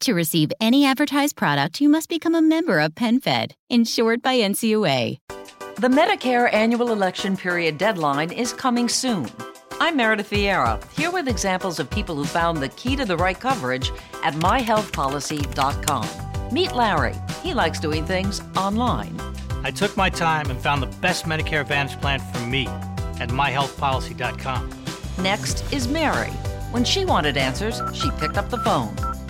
To receive any advertised product, you must become a member of PenFed, insured by NCUA. The Medicare annual election period deadline is coming soon. I'm Meredith Vieira, here with examples of people who found the key to the right coverage at myhealthpolicy.com. Meet Larry. He likes doing things online. I took my time and found the best Medicare Advantage plan for me at myhealthpolicy.com. Next is Mary. When she wanted answers, she picked up the phone.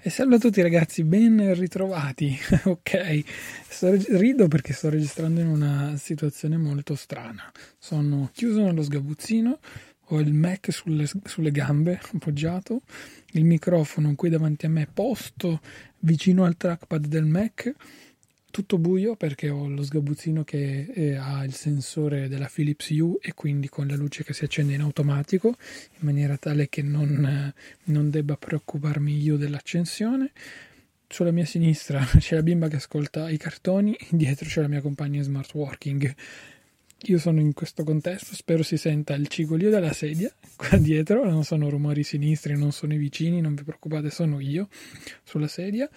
E salve a tutti ragazzi, ben ritrovati. ok, sto, rido perché sto registrando in una situazione molto strana. Sono chiuso nello sgabuzzino, ho il Mac sulle, sulle gambe appoggiato, il microfono qui davanti a me posto vicino al trackpad del Mac tutto buio perché ho lo sgabuzzino che eh, ha il sensore della Philips U e quindi con la luce che si accende in automatico in maniera tale che non, eh, non debba preoccuparmi io dell'accensione. Sulla mia sinistra c'è la bimba che ascolta i cartoni, dietro c'è la mia compagna smart working. Io sono in questo contesto, spero si senta il cigolio della sedia qua dietro, non sono rumori sinistri, non sono i vicini, non vi preoccupate, sono io sulla sedia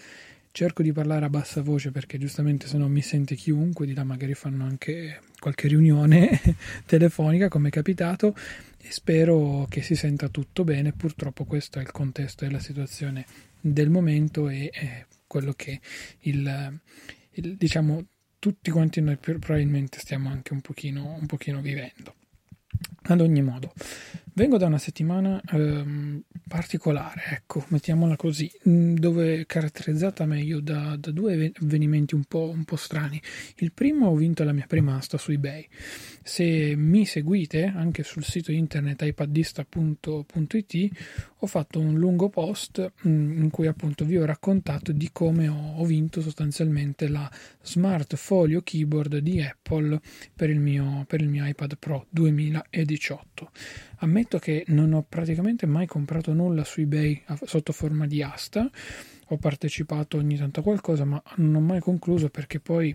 cerco di parlare a bassa voce perché giustamente se no mi sente chiunque, di là magari fanno anche qualche riunione telefonica come è capitato e spero che si senta tutto bene, purtroppo questo è il contesto e la situazione del momento e è quello che il, il, diciamo tutti quanti noi probabilmente stiamo anche un pochino, un pochino vivendo. Ad ogni modo, vengo da una settimana ehm, particolare, ecco, mettiamola così, mm, dove è caratterizzata meglio da, da due avvenimenti un po', un po', strani. Il primo ho vinto la mia prima asta su eBay. Se mi seguite anche sul sito internet ipaddista.it ho fatto un lungo post mm, in cui appunto vi ho raccontato di come ho, ho vinto sostanzialmente la Smart Folio Keyboard di Apple per il mio, per il mio iPad Pro 2018. Ammetto che non ho praticamente mai comprato nulla su eBay sotto forma di asta, ho partecipato ogni tanto a qualcosa, ma non ho mai concluso perché poi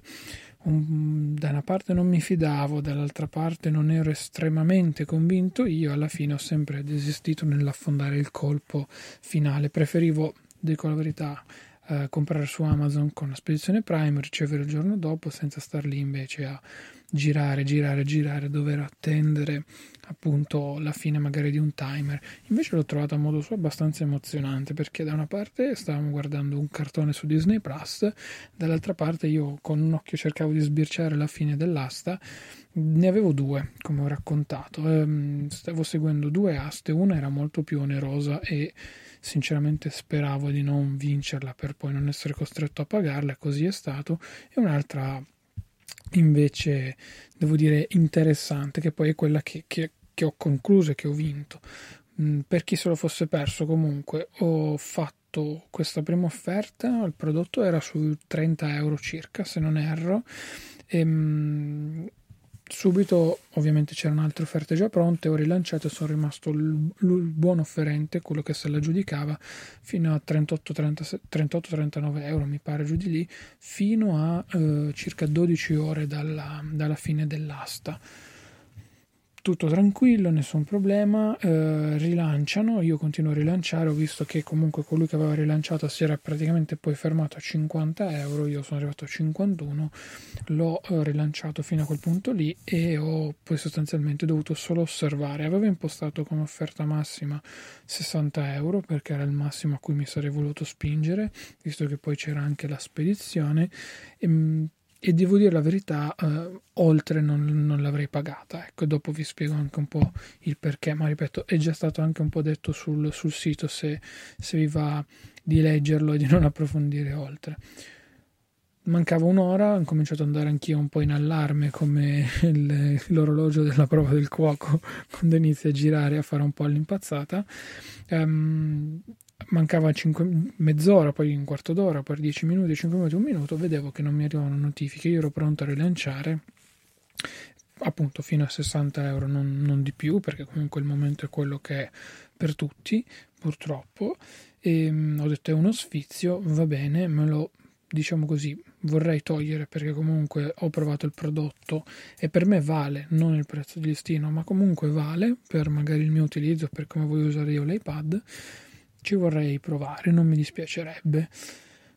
um, da una parte non mi fidavo, dall'altra parte non ero estremamente convinto, io alla fine ho sempre desistito nell'affondare il colpo finale, preferivo, dico la verità, eh, comprare su Amazon con la spedizione Prime, ricevere il giorno dopo senza star lì invece a girare, girare, girare, dover attendere appunto la fine magari di un timer. Invece l'ho trovato a modo suo abbastanza emozionante perché da una parte stavamo guardando un cartone su Disney Plus, dall'altra parte io con un occhio cercavo di sbirciare la fine dell'asta. Ne avevo due, come ho raccontato. Ehm, stavo seguendo due aste, una era molto più onerosa e sinceramente speravo di non vincerla per poi non essere costretto a pagarla, così è stato, e un'altra invece devo dire interessante, che poi è quella che, che, che ho concluso e che ho vinto. Mm, per chi se lo fosse perso, comunque, ho fatto questa prima offerta, il prodotto era su 30 euro circa, se non erro, e, mm, subito ovviamente c'erano altre offerte già pronte, ho rilanciato e sono rimasto il, buon offerente, quello che se la giudicava, fino a 38-39 euro mi pare giù di lì, fino a eh, circa 12 ore dalla, dalla fine dell'asta tutto tranquillo, nessun problema, eh, rilanciano, io continuo a rilanciare, ho visto che comunque colui che aveva rilanciato si era praticamente poi fermato a 50 euro, io sono arrivato a 51, l'ho eh, rilanciato fino a quel punto lì e ho poi sostanzialmente dovuto solo osservare, avevo impostato come offerta massima 60 euro perché era il massimo a cui mi sarei voluto spingere, visto che poi c'era anche la spedizione. E, mm, e devo dire la verità, eh, oltre non, non, l'avrei pagata. Ecco, dopo vi spiego anche un po' il perché, ma ripeto, è già stato anche un po' detto sul, sul sito se, se vi va di leggerlo e di non approfondire oltre. Mancava un'ora, ho cominciato ad andare anch'io un po' in allarme come il, l'orologio della prova del cuoco quando inizia a girare a fare un po' all'impazzata. Um, mancava 5, mezz'ora, poi un quarto d'ora, poi 10 minuti, 5 minuti, un minuto, vedevo che non mi arrivavano notifiche, io ero pronto a rilanciare appunto fino a 60 euro, non, non, di più, perché comunque il momento è quello che è per tutti, purtroppo. E um, ho detto è uno sfizio, va bene, me lo diciamo così, vorrei togliere perché comunque ho provato il prodotto e per me vale, non il prezzo di listino, ma comunque vale per magari il mio utilizzo, per come voglio usare io l'iPad ci vorrei provare, non mi dispiacerebbe.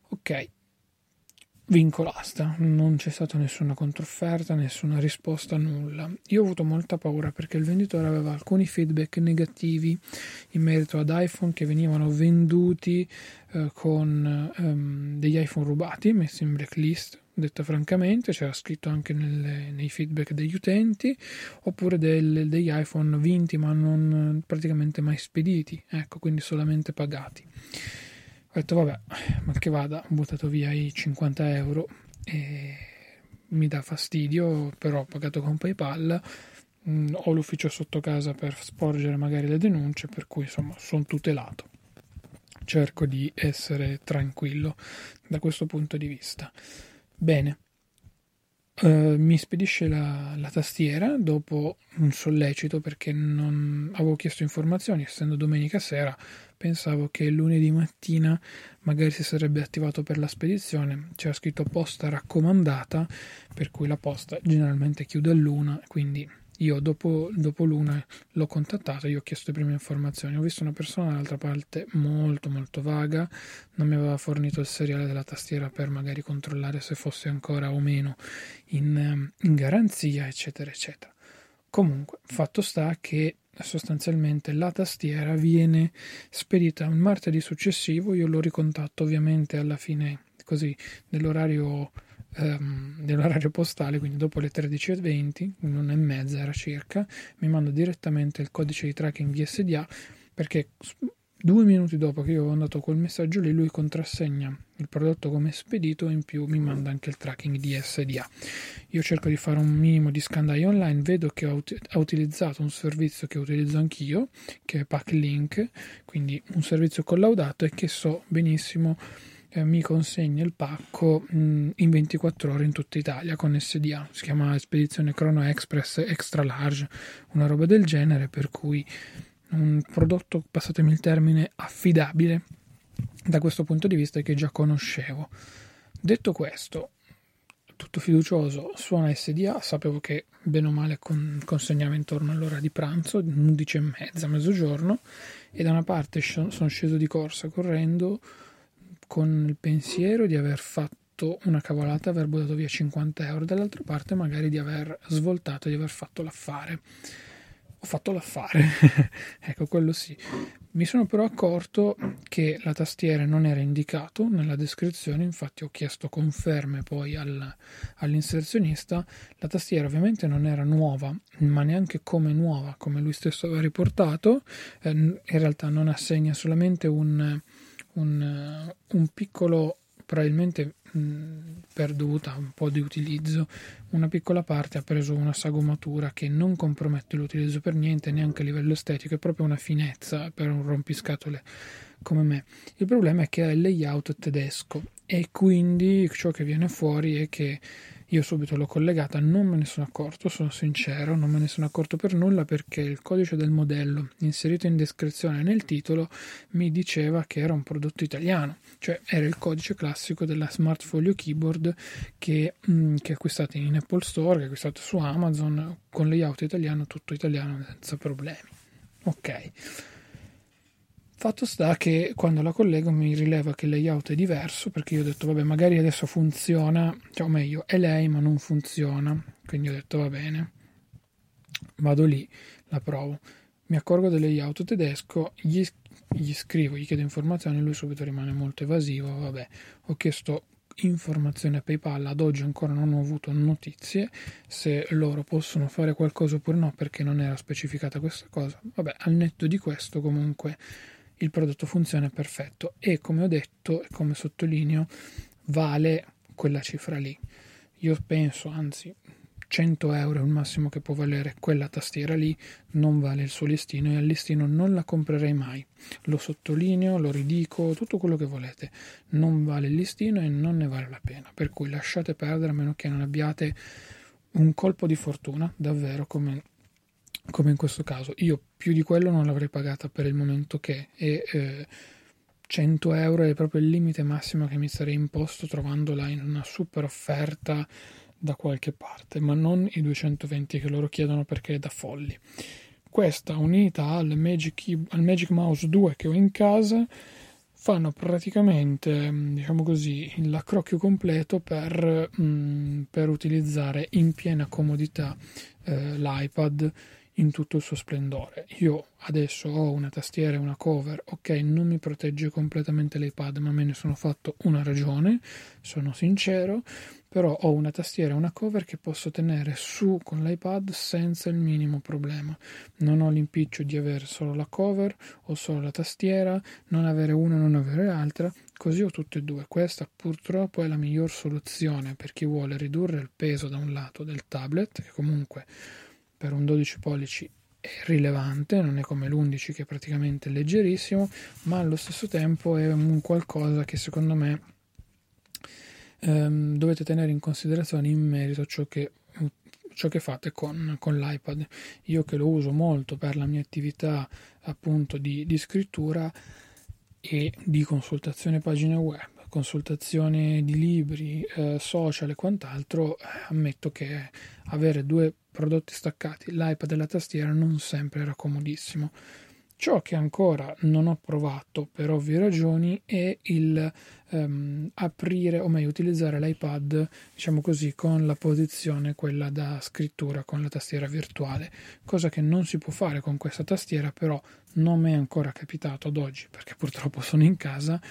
Ok, vinco l'asta, non c'è stata nessuna controfferta, nessuna risposta, nulla. Io ho avuto molta paura perché il venditore aveva alcuni feedback negativi in merito ad iPhone che venivano venduti eh, con ehm, degli iPhone rubati, messi in blacklist detta francamente, c'era scritto anche nelle, nei feedback degli utenti, oppure del, degli iPhone vinti ma non praticamente mai spediti, ecco, quindi solamente pagati. Ho detto vabbè, ma che vada, ho buttato via i 50 euro e mi dà fastidio, però ho pagato con PayPal, mm, ho l'ufficio sotto casa per sporgere magari le denunce, per cui insomma sono tutelato. Cerco di essere tranquillo da questo punto di vista. Bene, uh, mi spedisce la, la, tastiera dopo un sollecito perché non avevo chiesto informazioni, essendo domenica sera pensavo che lunedì mattina magari si sarebbe attivato per la spedizione, c'era scritto posta raccomandata, per cui la posta generalmente chiude all'una, quindi io dopo, dopo l'una l'ho contattato, io ho chiesto le prime informazioni, ho visto una persona dall'altra parte molto molto vaga, non mi aveva fornito il seriale della tastiera per magari controllare se fosse ancora o meno in, in garanzia, eccetera, eccetera. Comunque, fatto sta che sostanzialmente la tastiera viene spedita il martedì successivo, io lo ricontatto ovviamente alla fine così dell'orario ehm, dell'orario postale, quindi dopo le 13.20, un'ora e mezza era circa, mi manda direttamente il codice di tracking VSDA perché due minuti dopo che io ho mandato quel messaggio lì, lui contrassegna il prodotto come spedito e in più mi manda anche il tracking di SDA. Io cerco di fare un minimo di scandaglio online, vedo che ha, ut- ha utilizzato un servizio che utilizzo anch'io, che è Packlink, quindi un servizio collaudato e che so benissimo eh, mi consegna il pacco mh, mm, in 24 ore in tutta Italia con SDA. Si chiama Spedizione Chrono Express Extra Large, una roba del genere, per cui un prodotto, passatemi il termine, affidabile da questo punto di vista che già conoscevo. Detto questo, tutto fiducioso, suona SDA, sapevo che bene o male con, consegnava intorno all'ora di pranzo, 11 e mezza, mezzogiorno, e da una parte sono sceso di corsa correndo con il pensiero di aver fatto una cavolata, aver buttato via 50 euro, dall'altra parte magari di aver svoltato, di aver fatto l'affare. Ho fatto l'affare, ecco quello sì. Mi sono però accorto che la tastiera non era indicato nella descrizione, infatti ho chiesto conferme poi al, all'inserzionista. La tastiera ovviamente non era nuova, ma neanche come nuova, come lui stesso aveva riportato. Eh, in realtà non assegna solamente un, un, eh, un piccolo, probabilmente mh, perduta, un po' di utilizzo, una piccola parte ha preso una sagomatura che non compromette l'utilizzo per niente, neanche a livello estetico, è proprio una finezza per un rompiscatole come me. Il problema è che ha il layout tedesco e quindi ciò che viene fuori è che Io subito l'ho collegata, non me ne sono accorto, sono sincero, non me ne sono accorto per nulla perché il codice del modello inserito in descrizione nel titolo mi diceva che era un prodotto italiano, cioè era il codice classico della Smart Folio Keyboard che, mh, mm, che acquistate in Apple Store, che acquistate su Amazon con layout italiano, tutto italiano senza problemi. Ok. Fatto sta che quando la collego mi rileva che il layout è diverso perché io ho detto vabbè magari adesso funziona, cioè o meglio è lei ma non funziona, quindi ho detto va bene, vado lì, la provo, mi accorgo del layout tedesco, gli, gli scrivo, gli chiedo informazioni, lui subito rimane molto evasivo, vabbè ho chiesto informazione a PayPal, ad oggi ancora non ho avuto notizie se loro possono fare qualcosa oppure no perché non era specificata questa cosa, vabbè al netto di questo comunque il prodotto funziona perfetto e come ho detto e come sottolineo vale quella cifra lì. Io penso, anzi 100 euro è il massimo che può valere quella tastiera lì, non vale il suo listino e al listino non la comprerei mai. Lo sottolineo, lo ridico, tutto quello che volete. Non vale il listino e non ne vale la pena. Per cui lasciate perdere a meno che non abbiate un colpo di fortuna, davvero come come in questo caso. Io più di quello non l'avrei pagata per il momento che e eh, 100 euro è proprio il limite massimo che mi sarei imposto trovandola in una super offerta da qualche parte, ma non i 220 che loro chiedono perché è da folli. Questa unita al Magic, al Magic Mouse 2 che ho in casa fanno praticamente, diciamo così, l'accrocchio completo per, mh, per utilizzare in piena comodità eh, l'iPad in tutto il suo splendore. Io adesso ho una tastiera e una cover, ok, non mi protegge completamente l'iPad, ma me ne sono fatto una ragione, sono sincero, però ho una tastiera e una cover che posso tenere su con l'iPad senza il minimo problema. Non ho l'impiccio di avere solo la cover o solo la tastiera, non avere una e non avere l'altra, così ho tutte e due. Questa purtroppo è la miglior soluzione per chi vuole ridurre il peso da un lato del tablet, che comunque per un 12 pollici è rilevante, non è come l'11 che è praticamente leggerissimo, ma allo stesso tempo è un qualcosa che secondo me ehm, dovete tenere in considerazione in merito a ciò che, ciò che fate con, con, l'iPad. Io che lo uso molto per la mia attività appunto di, di scrittura e di consultazione pagine web, consultazione di libri, eh, social e quant'altro, eh, ammetto che avere due prodotti staccati, l'iPad e la tastiera non sempre era comodissimo. Ciò che ancora non ho provato per ovvie ragioni è il um, aprire, o meglio utilizzare l'iPad, diciamo così, con la posizione quella da scrittura con la tastiera virtuale, cosa che non si può fare con questa tastiera, però non mi è ancora capitato ad oggi perché purtroppo sono in casa.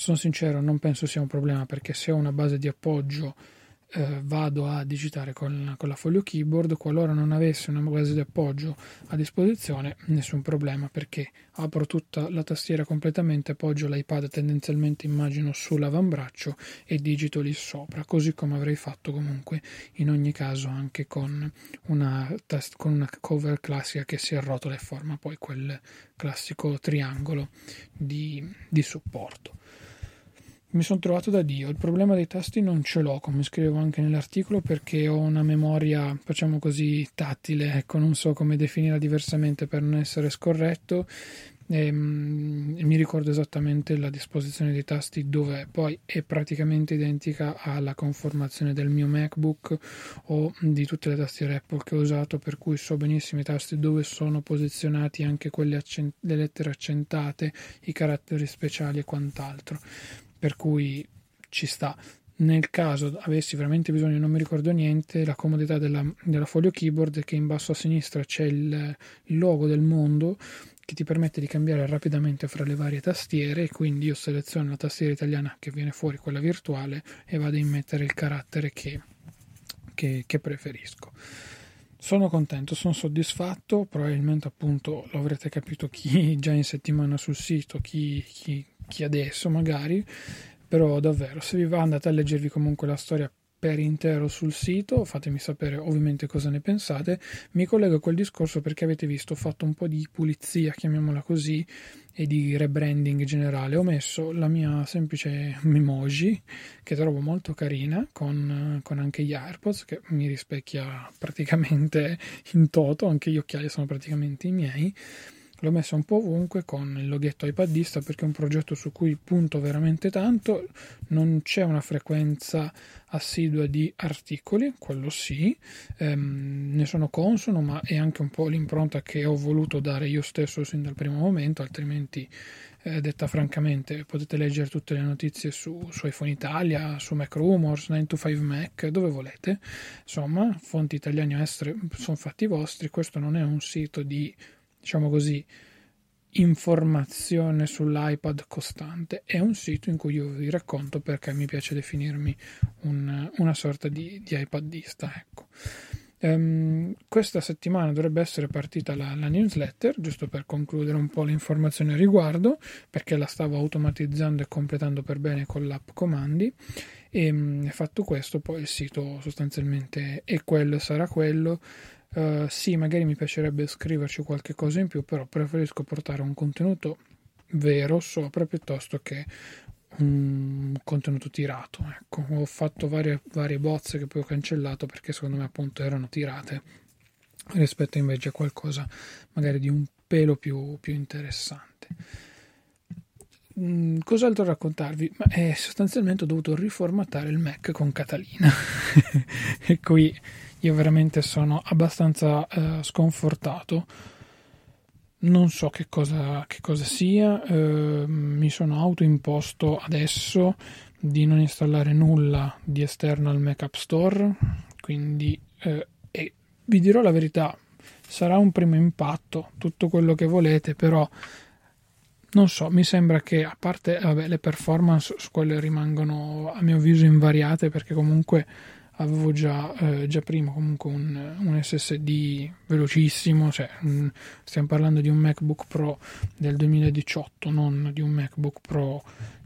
Sono sincero, non penso sia un problema perché se ho una base di appoggio eh, vado a digitare con, con, la foglio keyboard qualora non avessi una base di appoggio a disposizione nessun problema perché apro tutta la tastiera completamente appoggio l'iPad tendenzialmente immagino sull'avambraccio e digito lì sopra così come avrei fatto comunque in ogni caso anche con una, tast- con una cover classica che si arrotola e forma poi quel classico triangolo di, di supporto mi sono trovato da Dio. Il problema dei tasti non ce l'ho, come scrivo anche nell'articolo, perché ho una memoria, facciamo così, tattile, ecco, non so come definirla diversamente per non essere scorretto. Ehm, e mi ricordo esattamente la disposizione dei tasti dove poi è praticamente identica alla conformazione del mio MacBook o di tutte le tastiere Apple che ho usato per cui so benissimo i tasti dove sono posizionati anche accent- le lettere accentate i caratteri speciali e quant'altro per cui ci sta. Nel caso avessi veramente bisogno, non mi ricordo niente, la comodità della, della Folio Keyboard è che in basso a sinistra c'è il, logo del mondo che ti permette di cambiare rapidamente fra le varie tastiere quindi io seleziono la tastiera italiana che viene fuori quella virtuale e vado a immettere il carattere che, che, che preferisco. Sono contento, sono soddisfatto, probabilmente appunto lo avrete capito chi già in settimana sul sito, chi, chi chi adesso magari, però davvero se vi va andate a leggervi comunque la storia per intero sul sito, fatemi sapere ovviamente cosa ne pensate. Mi collego a quel discorso perché avete visto, ho fatto un po' di pulizia, chiamiamola così, e di rebranding generale. Ho messo la mia semplice emoji, che trovo molto carina, con, con anche gli AirPods, che mi rispecchia praticamente in toto, anche gli occhiali sono praticamente i miei l'ho messa un po' ovunque con il loghetto iPadista perché è un progetto su cui punto veramente tanto, non c'è una frequenza assidua di articoli, quello sì, ehm, ne sono consono, ma è anche un po' l'impronta che ho voluto dare io stesso sin dal primo momento, altrimenti eh, detta francamente potete leggere tutte le notizie su, su iPhone Italia, su Mac Rumors, 9to5 Mac, dove volete, insomma, fonti italiane o estere sono fatti vostri, questo non è un sito di diciamo così, informazione sull'iPad costante. È un sito in cui io vi racconto perché mi piace definirmi un, una sorta di, di iPadista. Ecco. Um, questa settimana dovrebbe essere partita la, la, newsletter, giusto per concludere un po' l'informazione a riguardo, perché la stavo automatizzando e completando per bene con l'app comandi. E um, fatto questo, poi il sito sostanzialmente è quello, sarà quello. Uh, sì, magari mi piacerebbe scriverci qualche cosa in più, però preferisco portare un contenuto vero sopra piuttosto che un contenuto tirato. Ecco, ho fatto varie, varie bozze che poi ho cancellato perché secondo me appunto erano tirate rispetto invece a qualcosa magari di un pelo più, più interessante. Mm, cos'altro raccontarvi? Ma, eh, sostanzialmente ho dovuto riformattare il Mac con Catalina e qui io veramente sono abbastanza eh, sconfortato. Non so che cosa, che cosa sia, eh, mi sono autoimposto adesso di non installare nulla di esterno al Mac App Store, quindi eh, e vi dirò la verità, sarà un primo impatto, tutto quello che volete, però non so, mi sembra che a parte vabbè, le performance, quelle rimangono a mio avviso invariate perché comunque avevo già, eh, già prima comunque un, un, SSD velocissimo, cioè, mh, stiamo parlando di un MacBook Pro del 2018, non di un MacBook Pro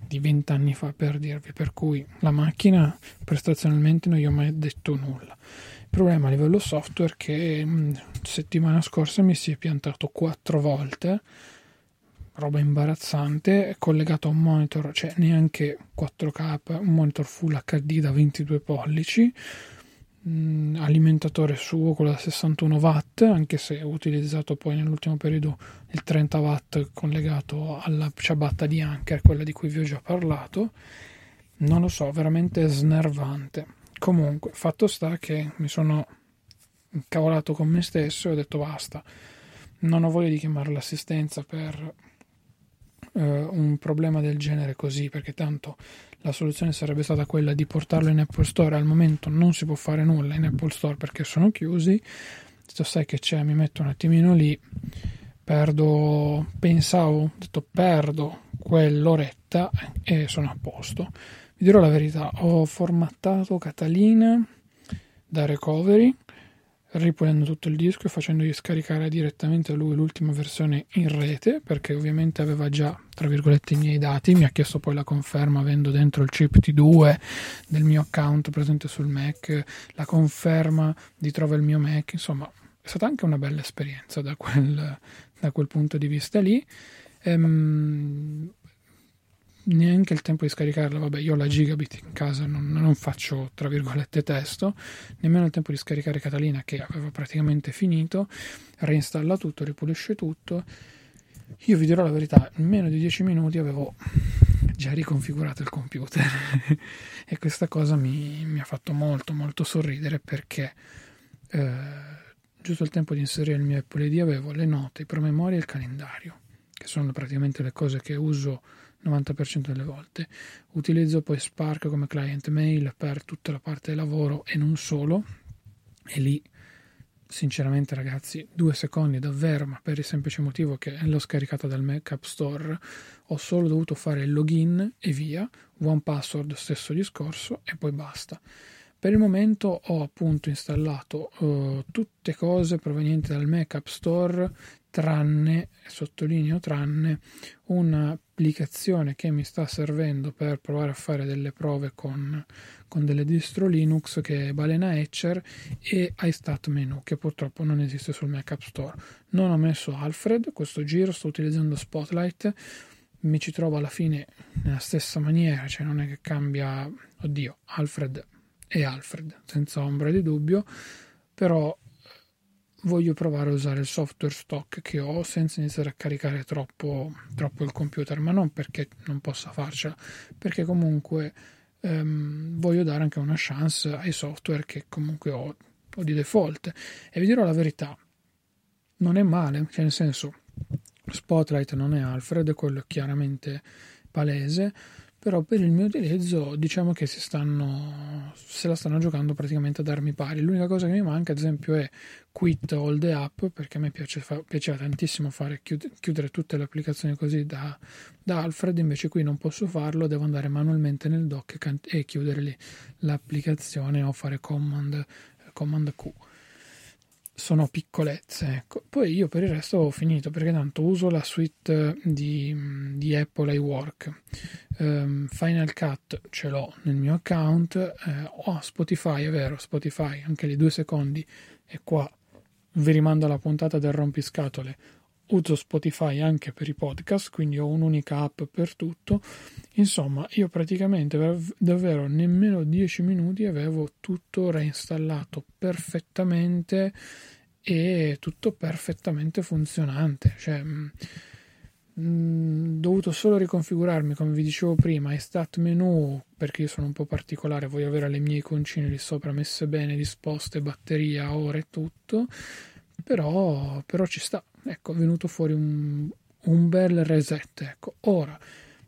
di 20 anni fa per dirvi, per cui la macchina prestazionalmente non gli ho mai detto nulla. Il problema a livello software è che mh, settimana scorsa mi si è piantato quattro volte roba imbarazzante, collegato a un monitor, cioè neanche 4K, un monitor Full HD da 22 pollici, mm, alimentatore suo con la 61 watt, anche se ho utilizzato poi nell'ultimo periodo il 30 watt collegato alla ciabatta di Anker, quella di cui vi ho già parlato. Non lo so, veramente snervante. Comunque, fatto sta che mi sono incavolato con me stesso e ho detto basta. Non ho voglia di chiamare l'assistenza per eh, un problema del genere così, perché tanto la soluzione sarebbe stata quella di portarlo in Apple Store. Al momento non si può fare nulla in Apple Store perché sono chiusi. Detto, sai che c'è, mi metto un attimino lì, perdo, pensavo, ho detto perdo quell'oretta e sono a posto. Vi dirò la verità, ho formattato Catalina da recovery ripulendo tutto il disco e facendogli scaricare direttamente a lui l'ultima versione in rete perché ovviamente aveva già tra virgolette i miei dati. Mi ha chiesto poi la conferma avendo dentro il chip T2 del mio account presente sul Mac la conferma di trova il mio Mac. Insomma è stata anche una bella esperienza da quel, da quel punto di vista lì. Ehm, neanche il tempo di scaricarla, vabbè io ho la gigabit in casa, non, non, faccio tra virgolette testo, nemmeno il tempo di scaricare Catalina che aveva praticamente finito, reinstalla tutto, ripulisce tutto. Io vi dirò la verità, in meno di 10 minuti avevo già riconfigurato il computer. E questa cosa mi, mi, ha fatto molto molto sorridere perché eh, giusto il tempo di inserire il mio Apple ID avevo le note, i promemoria e il calendario, che sono praticamente le cose che uso 90% delle volte. Utilizzo poi Spark come client mail per tutta la parte del lavoro e non solo. E lì, sinceramente, ragazzi, due secondi davvero, ma per il semplice motivo che l'ho scaricata dal Mac App Store, ho solo dovuto fare il login e via, one password, stesso discorso, e poi basta. Per il momento ho appunto installato uh, tutte cose provenienti dal Mac App Store tranne, sottolineo tranne, un'applicazione che mi sta servendo per provare a fare delle prove con, con delle distro Linux che è Balena Etcher e iStat Menu che purtroppo non esiste sul Mac App Store. Non ho messo Alfred, questo giro sto utilizzando Spotlight, mi ci trovo alla fine nella stessa maniera, cioè non è che cambia, oddio, Alfred e Alfred, senza ombra di dubbio, però voglio provare a usare il software stock che ho senza iniziare a caricare troppo, troppo il computer, ma non perché non possa farcela, perché comunque ehm, voglio dare anche una chance ai software che comunque ho, ho di default. E vi dirò la verità, non è male, cioè nel senso, Spotlight non è Alfred, quello è chiaramente palese, però per il mio utilizzo diciamo che si stanno se la stanno giocando praticamente ad armi pari. L'unica cosa che mi manca ad esempio è quit all the app perché a me piace fa, piaceva tantissimo fare chiudere tutte le applicazioni così da, da, Alfred invece qui non posso farlo devo andare manualmente nel dock e chiudere l'applicazione o fare command, command Q sono piccolezze. Ecco. Poi io per il resto ho finito perché tanto uso la suite di, di Apple iWork. Um, Final Cut ce l'ho nel mio account. Eh, ho Spotify, è vero, Spotify, anche lì due secondi. E qua vi rimando alla puntata del rompiscatole. Uso Spotify anche per i podcast, quindi ho un'unica app per tutto. Insomma, io praticamente davvero nemmeno 10 minuti avevo tutto reinstallato perfettamente e tutto perfettamente funzionante. Cioè, mh, mm, mm, dovuto solo riconfigurarmi, come vi dicevo prima, i stat menu perché io sono un po' particolare, voglio avere le mie iconcine lì sopra messe bene, disposte, batteria, ore e tutto. Però, però ci sta, ecco, è venuto fuori un, un bel reset. Ecco, ora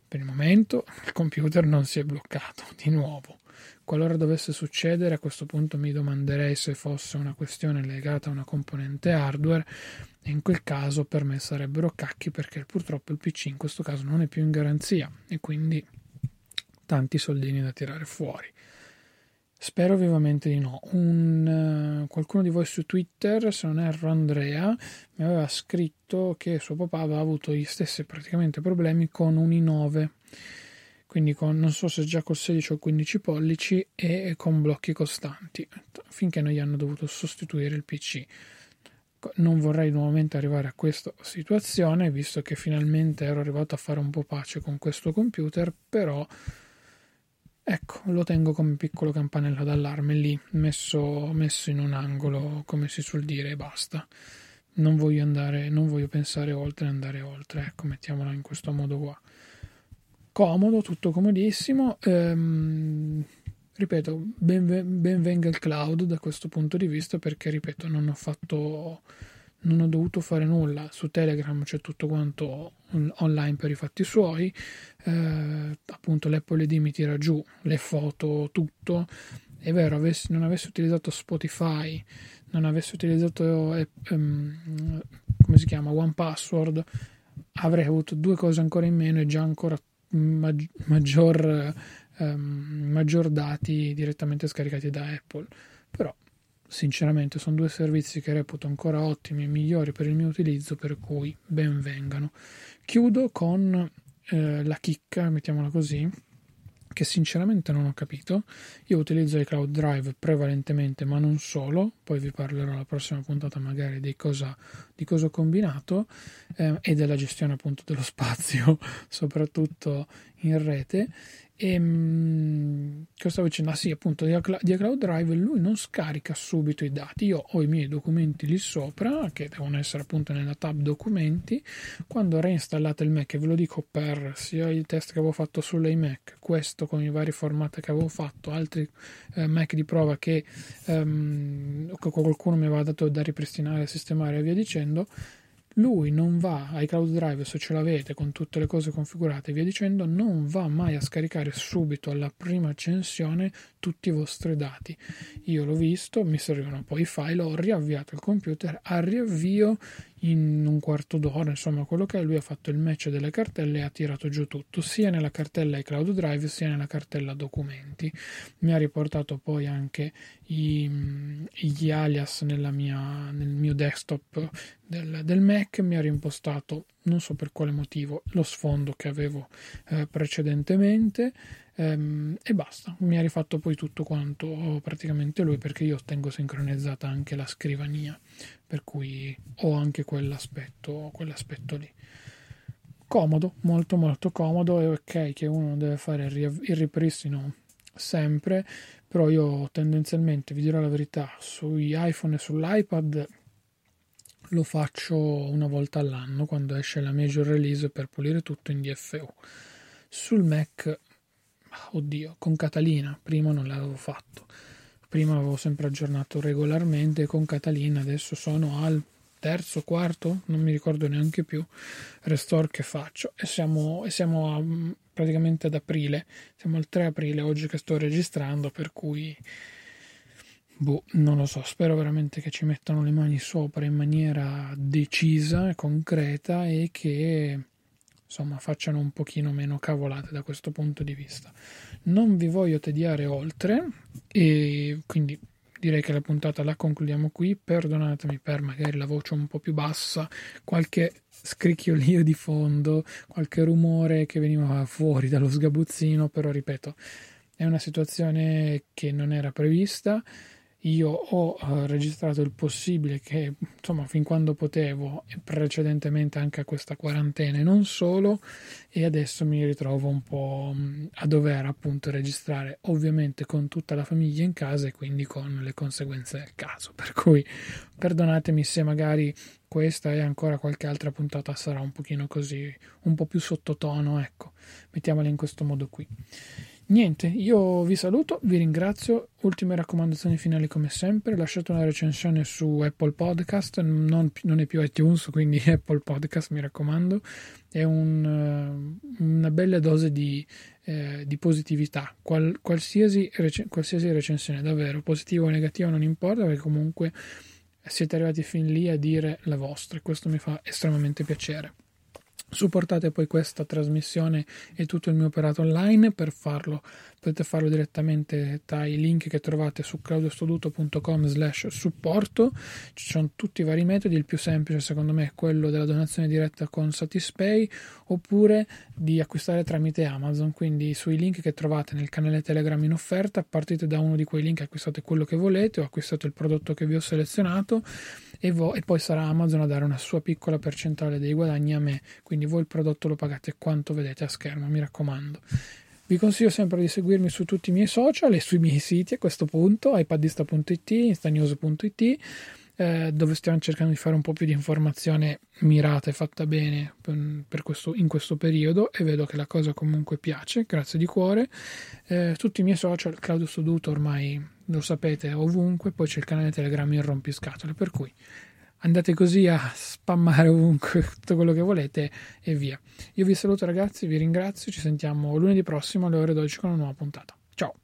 per il momento il computer non si è bloccato di nuovo. Qualora dovesse succedere, a questo punto mi domanderei se fosse una questione legata a una componente hardware e in quel caso per me sarebbero cacchi perché purtroppo il PC in questo caso non è più in garanzia e quindi tanti soldini da tirare fuori. Spero vivamente di no. Un, uh, qualcuno di voi su Twitter, se non erro Andrea, mi aveva scritto che suo papà aveva avuto gli stessi praticamente problemi con un i9, quindi con, non so se già col 16 o 15 pollici e con blocchi costanti, finché non gli hanno dovuto sostituire il PC. Non vorrei nuovamente arrivare a questa situazione, visto che finalmente ero arrivato a fare un po' pace con questo computer, però Ecco, lo tengo come piccolo campanello d'allarme lì, messo, messo, in un angolo, come si suol dire, e basta. Non voglio andare, non voglio pensare oltre, andare oltre, ecco, mettiamola in questo modo qua. Comodo, tutto comodissimo. Ehm, ripeto, ben, ben il cloud da questo punto di vista perché, ripeto, non ho fatto non ho dovuto fare nulla. Su Telegram c'è tutto quanto online per i fatti suoi. Eh, appunto l'Apple ID mi tira giù le foto tutto. È vero avessi, non avessi utilizzato Spotify non avessi utilizzato eh, um, come si chiama One Password avrei avuto due cose ancora in meno e già ancora mag- maggior, um, maggior dati direttamente scaricati da Apple. Però Sinceramente sono due servizi che reputo ancora ottimi e migliori per il mio utilizzo, per cui ben vengano. Chiudo con eh, la chicca, mettiamola così, che sinceramente non ho capito. Io utilizzo i Cloud Drive prevalentemente, ma non solo, poi vi parlerò la prossima puntata magari di cosa, di cosa ho combinato eh, e della gestione appunto dello spazio, soprattutto in rete. E ehm, cosa stavo dicendo? Ah sì, appunto, di Cloud Drive lui non scarica subito i dati. Io ho i miei documenti lì sopra, che devono essere appunto nella tab documenti. Quando reinstallate il Mac, e ve lo dico per sia il test che avevo fatto sull'iMac, questo con i vari formati che avevo fatto, altri eh, Mac di prova che um, qualcuno mi aveva dato da ripristinare, sistemare e via dicendo lui non va ai cloud drive se ce l'avete con tutte le cose configurate e via dicendo, non va mai a scaricare subito alla prima accensione tutti i vostri dati. Io l'ho visto, mi servivano poi i file, ho riavviato il computer, al riavvio in un quarto d'ora, insomma, quello che è, lui ha fatto il match delle cartelle e ha tirato giù tutto, sia nella cartella iCloud Drive sia nella cartella documenti. Mi ha riportato poi anche i, gli alias mia, nel mio desktop del, del, Mac, mi ha rimpostato, non so per quale motivo, lo sfondo che avevo eh, precedentemente ehm, e basta. Mi ha rifatto poi tutto quanto praticamente lui perché io tengo sincronizzata anche la scrivania, per cui ho anche quell'aspetto, quell'aspetto lì. Comodo, molto molto comodo, è ok che uno deve fare il ripristino sempre, però io tendenzialmente, vi dirò la verità, sugli iPhone e sull'iPad lo faccio una volta all'anno quando esce la major release per pulire tutto in DFU. Sul Mac oddio, con Catalina, prima non l'avevo fatto. Prima avevo sempre aggiornato regolarmente con Catalina, adesso sono al terzo, quarto, non mi ricordo neanche più, restore che faccio. E siamo, e siamo a, praticamente ad aprile, siamo al 3 aprile oggi che sto registrando, per cui boh, non lo so, spero veramente che ci mettano le mani sopra in maniera decisa concreta e che insomma facciano un pochino meno cavolate da questo punto di vista. Non vi voglio tediare oltre e quindi direi che la puntata la concludiamo qui. Perdonatemi per magari la voce un po' più bassa, qualche scricchiolio di fondo, qualche rumore che veniva fuori dallo sgabuzzino, però ripeto, è una situazione che non era prevista io ho uh, registrato il possibile che, insomma, fin quando potevo, precedentemente anche a questa quarantena e non solo, e adesso mi ritrovo un po' mm, a dover appunto registrare, ovviamente con tutta la famiglia in casa e quindi con le conseguenze del caso. Per cui perdonatemi se magari questa e ancora qualche altra puntata sarà un pochino così, un po' più sottotono, ecco, mettiamola in questo modo qui. Niente, io vi saluto, vi ringrazio. Ultime raccomandazioni finali come sempre. Lasciate una recensione su Apple Podcast, non, non è più iTunes, quindi Apple Podcast mi raccomando. È un, uh, una bella dose di, eh, di positività. Qual, qualsiasi, rec- qualsiasi recensione, davvero, positiva o negativa, non importa, perché comunque siete arrivati fin lì a dire la vostra e questo mi fa estremamente piacere. Supportate poi questa trasmissione e tutto il mio operato online, per farlo potete farlo direttamente dai link che trovate su claudiostoduto.com slash supporto, ci sono tutti i vari metodi, il più semplice secondo me è quello della donazione diretta con Satispay oppure di acquistare tramite Amazon, quindi sui link che trovate nel canale Telegram in offerta partite da uno di quei link, acquistate quello che volete. O acquistate il prodotto che vi ho selezionato e, vo- e poi sarà Amazon a dare una sua piccola percentuale dei guadagni a me, quindi voi il prodotto lo pagate quanto vedete a schermo, mi raccomando. Vi consiglio sempre di seguirmi su tutti i miei social e sui miei siti a questo punto, iPadista.it, instanews.it, eh, dove stiamo cercando di fare un po' più di informazione mirata e fatta bene questo, in questo periodo e vedo che la cosa comunque piace, grazie di cuore. Eh, tutti i miei social, Claudio Studuto ormai lo sapete ovunque, poi c'è il canale Telegram in rompiscatole, per cui andate così a spammare ovunque tutto quello che volete e via. Io vi saluto ragazzi, vi ringrazio, ci sentiamo lunedì prossimo alle ore 12 con una nuova puntata. Ciao!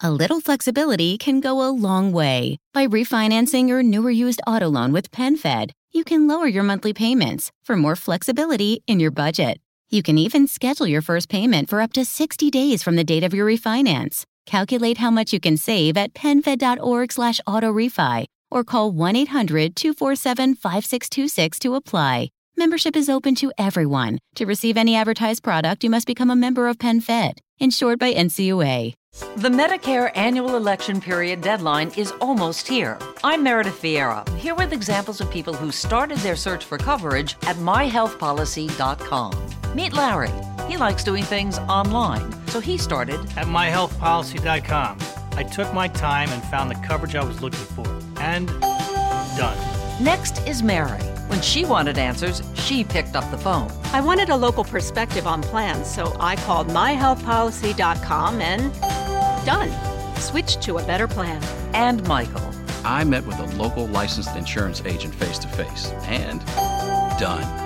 A little flexibility can go a long way. By refinancing your newer used auto loan with PenFed, you can lower your monthly payments for more flexibility in your budget. You can even schedule your first payment for up to 60 days from the date of your refinance. Calculate how much you can save at penfed.org slash autorefi or call 1 800 247 5626 to apply. Membership is open to everyone. To receive any advertised product, you must become a member of PenFed, insured by NCUA. The Medicare annual election period deadline is almost here. I'm Meredith Vieira, here with examples of people who started their search for coverage at myhealthpolicy.com. Meet Larry. He likes doing things online, so he started at myhealthpolicy.com. I took my time and found the coverage I was looking for. And done. Next is Mary. When she wanted answers, she picked up the phone. I wanted a local perspective on plans, so I called myhealthpolicy.com and done. Switched to a better plan. And Michael. I met with a local licensed insurance agent face to face and done.